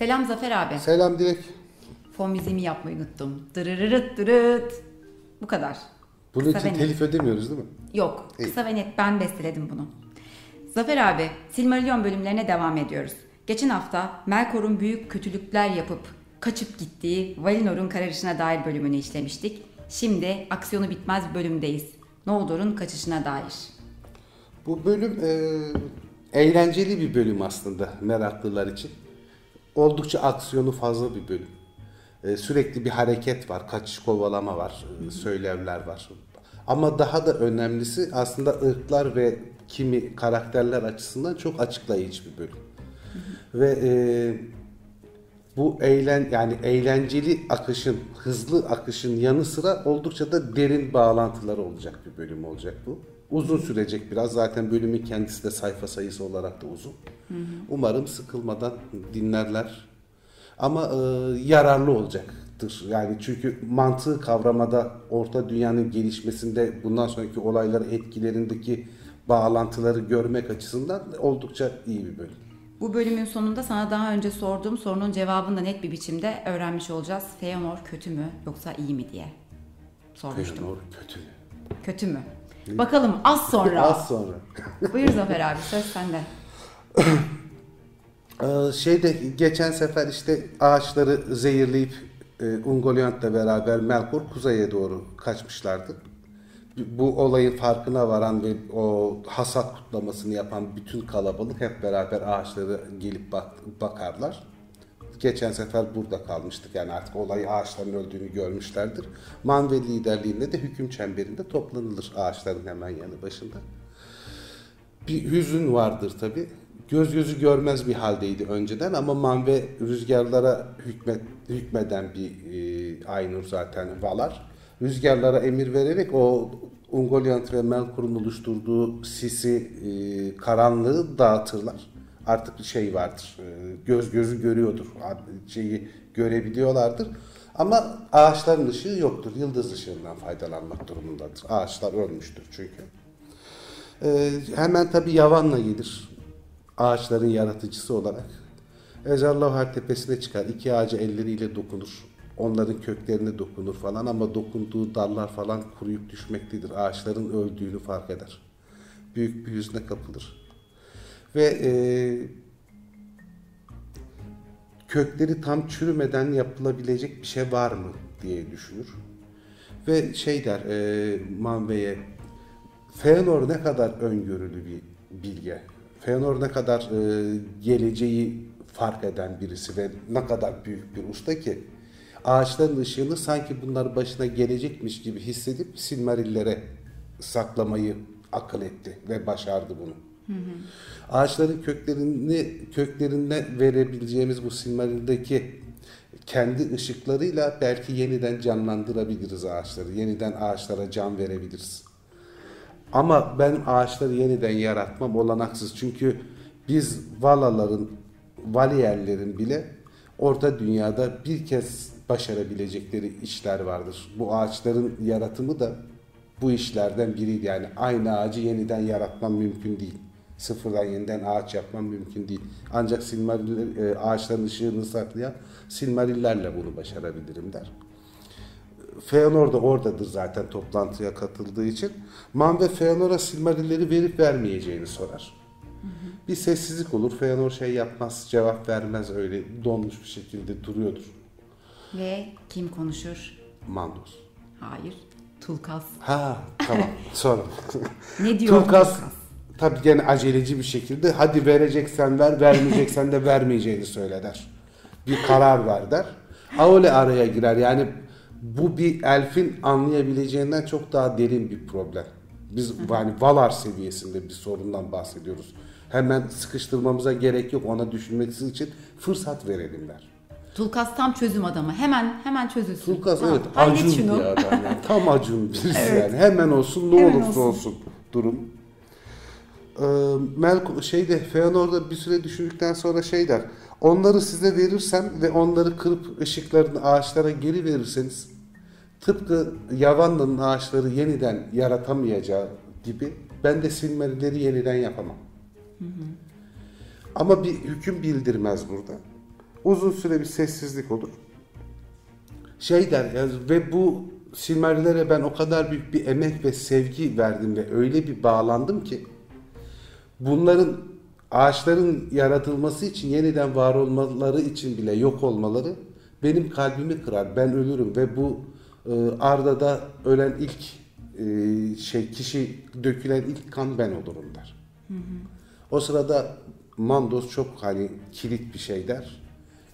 Selam Zafer abi. Selam Dilek. Fon müziğimi yapmayı unuttum. Dırırırıt dırıt. Bu kadar. Bunun Kısa için telif ödemiyoruz değil mi? Yok. İyi. Kısa ve net ben besteledim bunu. Zafer abi, Silmarillion bölümlerine devam ediyoruz. Geçen hafta Melkor'un büyük kötülükler yapıp kaçıp gittiği Valinor'un kararışına dair bölümünü işlemiştik. Şimdi aksiyonu bitmez bölümdeyiz. Noldor'un kaçışına dair. Bu bölüm e, eğlenceli bir bölüm aslında meraklılar için. Oldukça aksiyonu fazla bir bölüm. E, sürekli bir hareket var, kaçış kovalama var, e, söylevler var. Ama daha da önemlisi aslında ırklar ve kimi karakterler açısından çok açıklayıcı bir bölüm. Ve e, bu eğlen yani eğlenceli akışın, hızlı akışın yanı sıra oldukça da derin bağlantıları olacak bir bölüm olacak bu. Uzun sürecek biraz. Zaten bölümün kendisi de sayfa sayısı olarak da uzun. Umarım sıkılmadan dinlerler. Ama e, yararlı olacaktır. Yani çünkü mantığı kavramada orta dünyanın gelişmesinde bundan sonraki olayları etkilerindeki bağlantıları görmek açısından oldukça iyi bir bölüm. Bu bölümün sonunda sana daha önce sorduğum sorunun cevabını da net bir biçimde öğrenmiş olacağız. Feanor kötü mü yoksa iyi mi diye sormuştum. Feanor kötü mü? Kötü mü? Bakalım az sonra. Az sonra. Buyur Zafer abi söz sende. Ee, şeyde geçen sefer işte ağaçları zehirleyip e, Ungoliant'la beraber Melkor kuzeye doğru kaçmışlardı. Bu olayın farkına varan ve o hasat kutlamasını yapan bütün kalabalık hep beraber ağaçlara gelip bak, bakarlar. Geçen sefer burada kalmıştık yani artık olayı ağaçların öldüğünü görmüşlerdir. Manve liderliğinde de hüküm çemberinde toplanılır ağaçların hemen yanı başında bir hüzün vardır tabi. Göz gözü görmez bir haldeydi önceden ama Manve rüzgarlara hükmet, hükmeden bir e, Aynur zaten Valar. Rüzgarlara emir vererek o Ungoliant ve Melkor'un oluşturduğu sisi, e, karanlığı dağıtırlar. Artık bir şey vardır. e, göz gözü görüyordur. Şeyi görebiliyorlardır. Ama ağaçların ışığı yoktur. Yıldız ışığından faydalanmak durumundadır. Ağaçlar ölmüştür çünkü. Ee, hemen tabi Yavan'la gelir. Ağaçların yaratıcısı olarak. Ejderha tepesine çıkar. İki ağaca elleriyle dokunur. Onların köklerine dokunur falan ama dokunduğu dallar falan kuruyup düşmektedir. Ağaçların öldüğünü fark eder. Büyük bir hüzne kapılır. Ve e, kökleri tam çürümeden yapılabilecek bir şey var mı diye düşünür. Ve şey der e, Manve'ye Feanor ne kadar öngörülü bir bilge. Feanor ne kadar e, geleceği fark eden birisi ve ne kadar büyük bir usta ki ağaçların ışığını sanki bunlar başına gelecekmiş gibi hissedip Silmarillere saklamayı akıl etti ve başardı bunu. Ağaçların köklerini köklerine verebileceğimiz bu Silmarill'deki kendi ışıklarıyla belki yeniden canlandırabiliriz ağaçları. Yeniden ağaçlara can verebiliriz. Ama ben ağaçları yeniden yaratmam olanaksız. Çünkü biz Valaların, Valiyerlerin bile orta dünyada bir kez başarabilecekleri işler vardır. Bu ağaçların yaratımı da bu işlerden biriydi. Yani aynı ağacı yeniden yaratmam mümkün değil. Sıfırdan yeniden ağaç yapmam mümkün değil. Ancak Silmaril, e, ağaçların ışığını saklayan Silmarillerle bunu başarabilirim der. Feanor da oradadır zaten toplantıya katıldığı için. Man ve Feanor'a Silmarilleri verip vermeyeceğini sorar. Bir sessizlik olur. Feanor şey yapmaz, cevap vermez öyle donmuş bir şekilde duruyordur. Ve kim konuşur? Mandos. Hayır. Tulkas. Ha tamam sonra. Ne diyor Tulkas Tulkas? Tabii gene aceleci bir şekilde hadi vereceksen ver, vermeyeceksen de vermeyeceğini söyle der. Bir karar ver der. Aole araya girer. Yani bu bir elfin anlayabileceğinden çok daha derin bir problem. Biz yani Valar seviyesinde bir sorundan bahsediyoruz. Hemen sıkıştırmamıza gerek yok. Ona düşünmesi için fırsat verelim der. Tulkas tam çözüm adamı. Hemen hemen çözülsün. Tulkas Tamam, evet acun bir adam yani. Tam acun birisi Evet. yani. Hemen olsun ne Hemen olursa olsun. olsun, durum. Melko şeyde Feanor'da bir süre düşündükten sonra şey der. Onları size verirsem ve onları kırıp ışıklarını ağaçlara geri verirseniz tıpkı Yavanna'nın ağaçları yeniden yaratamayacağı gibi ben de Silmarilleri yeniden yapamam. Ama bir hüküm bildirmez burada. Uzun süre bir sessizlik olur. Şey der ya, ve bu Silmarillere ben o kadar büyük bir emek ve sevgi verdim ve öyle bir bağlandım ki bunların ağaçların yaratılması için yeniden var olmaları için bile yok olmaları benim kalbimi kırar. Ben ölürüm ve bu e, Arda'da ölen ilk e, şey kişi dökülen ilk kan ben olurum der. O sırada Mandos çok hani kilit bir şey der.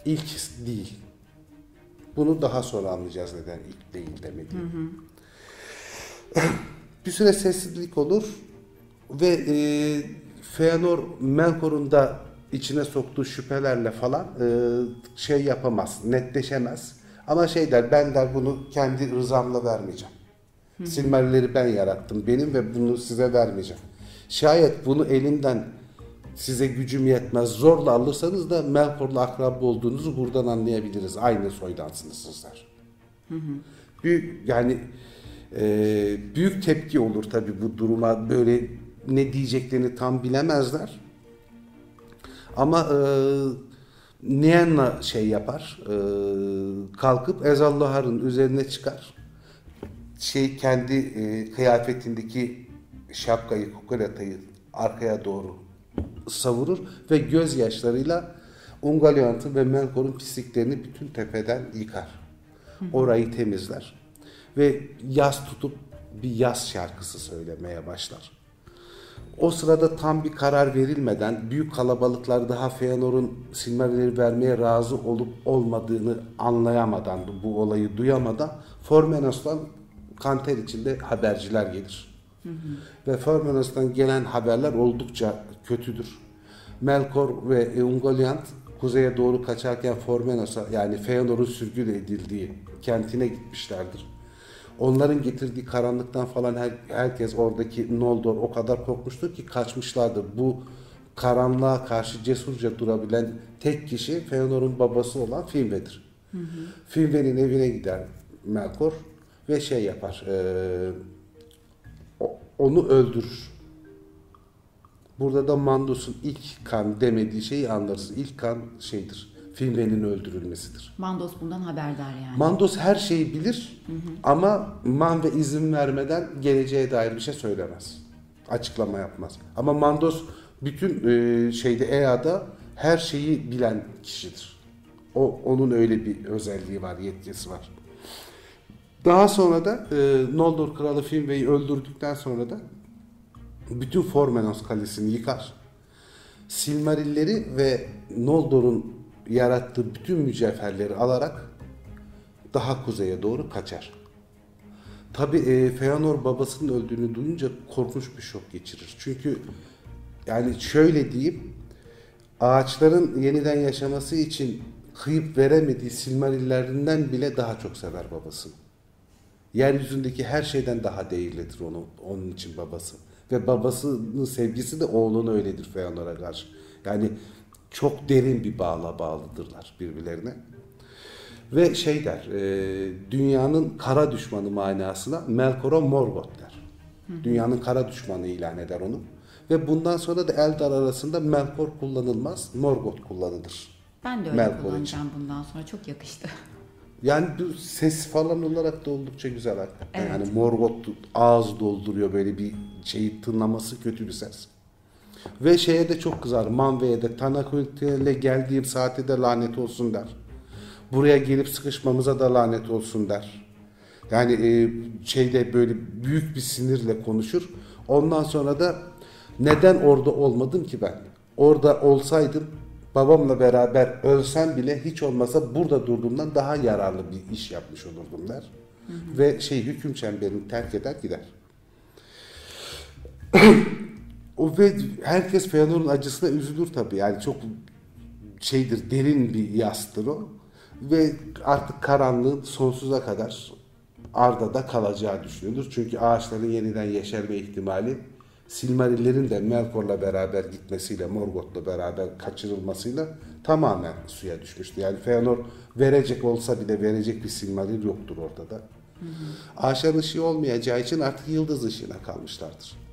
İlk değil. Bunu daha sonra anlayacağız neden ilk değil demediğim. bir süre sessizlik olur ve e, Feanor Melkor'un da içine soktuğu şüphelerle falan e, şey yapamaz, netleşemez. Ama şey der, ben der bunu kendi rızamla vermeyeceğim. Silmarilleri ben yarattım benim ve bunu size vermeyeceğim. Şayet bunu elimden size gücüm yetmez zorla alırsanız da Melkor'la akrab olduğunuzu buradan anlayabiliriz. Aynı soydansınız sizler. Büyük yani e, büyük tepki olur tabii bu duruma böyle ne diyeceklerini tam bilemezler. Ama e, Nienna şey yapar, e, kalkıp Ezallahar'ın üzerine çıkar. Şey kendi e, kıyafetindeki şapkayı, kukulatayı arkaya doğru savurur ve gözyaşlarıyla Ungoliant'ın ve Melkor'un pisliklerini bütün tepeden yıkar. Orayı temizler. Ve yaz tutup bir yaz şarkısı söylemeye başlar. O sırada tam bir karar verilmeden büyük kalabalıklar daha Feanor'un Silmarilleri vermeye razı olup olmadığını anlayamadan, bu olayı duyamadan Formenos'tan kanter içinde haberciler gelir. Ve Formenos'tan gelen haberler oldukça kötüdür. Melkor ve Ungoliant kuzeye doğru kaçarken Formenos'a yani Feanor'un sürgün edildiği kentine gitmişlerdir. Onların getirdiği karanlıktan falan her, herkes oradaki Noldor o kadar korkmuştur ki kaçmışlardır. Bu karanlığa karşı cesurca durabilen tek kişi Feanor'un babası olan Finwë'dir. Finwë'nin evine gider Melkor ve şey yapar. E, onu öldürür. Burada da Mandos'un ilk kan demediği şeyi anlarız. İlk kan şeydir. Finwë'nin öldürülmesidir. Mandos bundan haberdar yani. Mandos her şeyi bilir ama Manve izin vermeden geleceğe dair bir şey söylemez. Açıklama yapmaz. Ama Mandos bütün e, şeyde EA'da her şeyi bilen kişidir. O onun öyle bir özelliği var, yetkisi var. Daha sonra da e, Noldor kralı Finwë'yi öldürdükten sonra da bütün Formenos kalesini yıkar. Silmarilleri ve Noldor'un yarattığı bütün mücevherleri alarak daha kuzeye doğru kaçar. Tabi e, Feanor babasının öldüğünü duyunca korkunç bir şok geçirir. Çünkü yani şöyle diyeyim, ağaçların yeniden yaşaması için kıyıp veremediği Silmarillerinden bile daha çok sever babasını. Yeryüzündeki her şeyden daha değerlidir onu, onun için babası. Ve babasının sevgisi de oğluna öyledir Feanor'a karşı. Yani çok derin bir bağla bağlıdırlar birbirlerine. Ve şey der, e, dünyanın kara düşmanı manasına Melkor'a Morgoth der. Dünyanın kara düşmanı ilan eder onu. Ve bundan sonra da Eldar arasında Melkor kullanılmaz, Morgoth kullanılır. Ben de öyle Melkor için. kullanacağım bundan sonra. Çok yakıştı. Yani bu ses falan olarak da oldukça güzel hakikaten. Evet. Yani Morgoth ağız dolduruyor böyle bir şeyi tınlaması kötü bir ses. Ve şeye de çok kızar. Manve'ye de Tanakulte'yle geldiğim saate de lanet olsun der. Buraya gelip sıkışmamıza da lanet olsun der. Yani e, şeyde böyle büyük bir sinirle konuşur. Ondan sonra da neden orada olmadım ki ben? Orada olsaydım babamla beraber ölsem bile hiç olmasa burada durduğumdan daha yararlı bir iş yapmış olurdum der. Ve şey hüküm çemberini terk eder gider. O ve herkes Feanor'un acısına üzülür tabii. Yani çok şeydir, derin bir yastır o. Ve artık karanlığın sonsuza kadar Arda'da kalacağı düşünülür. Çünkü ağaçların yeniden yeşerme ihtimali Silmarillerin de Melkor'la beraber gitmesiyle, Morgoth'la beraber kaçırılmasıyla tamamen suya düşmüştü. Yani Feanor verecek olsa bile verecek bir Silmaril yoktur ortada. Ağaçların ışığı olmayacağı için artık yıldız ışığına kalmışlardır.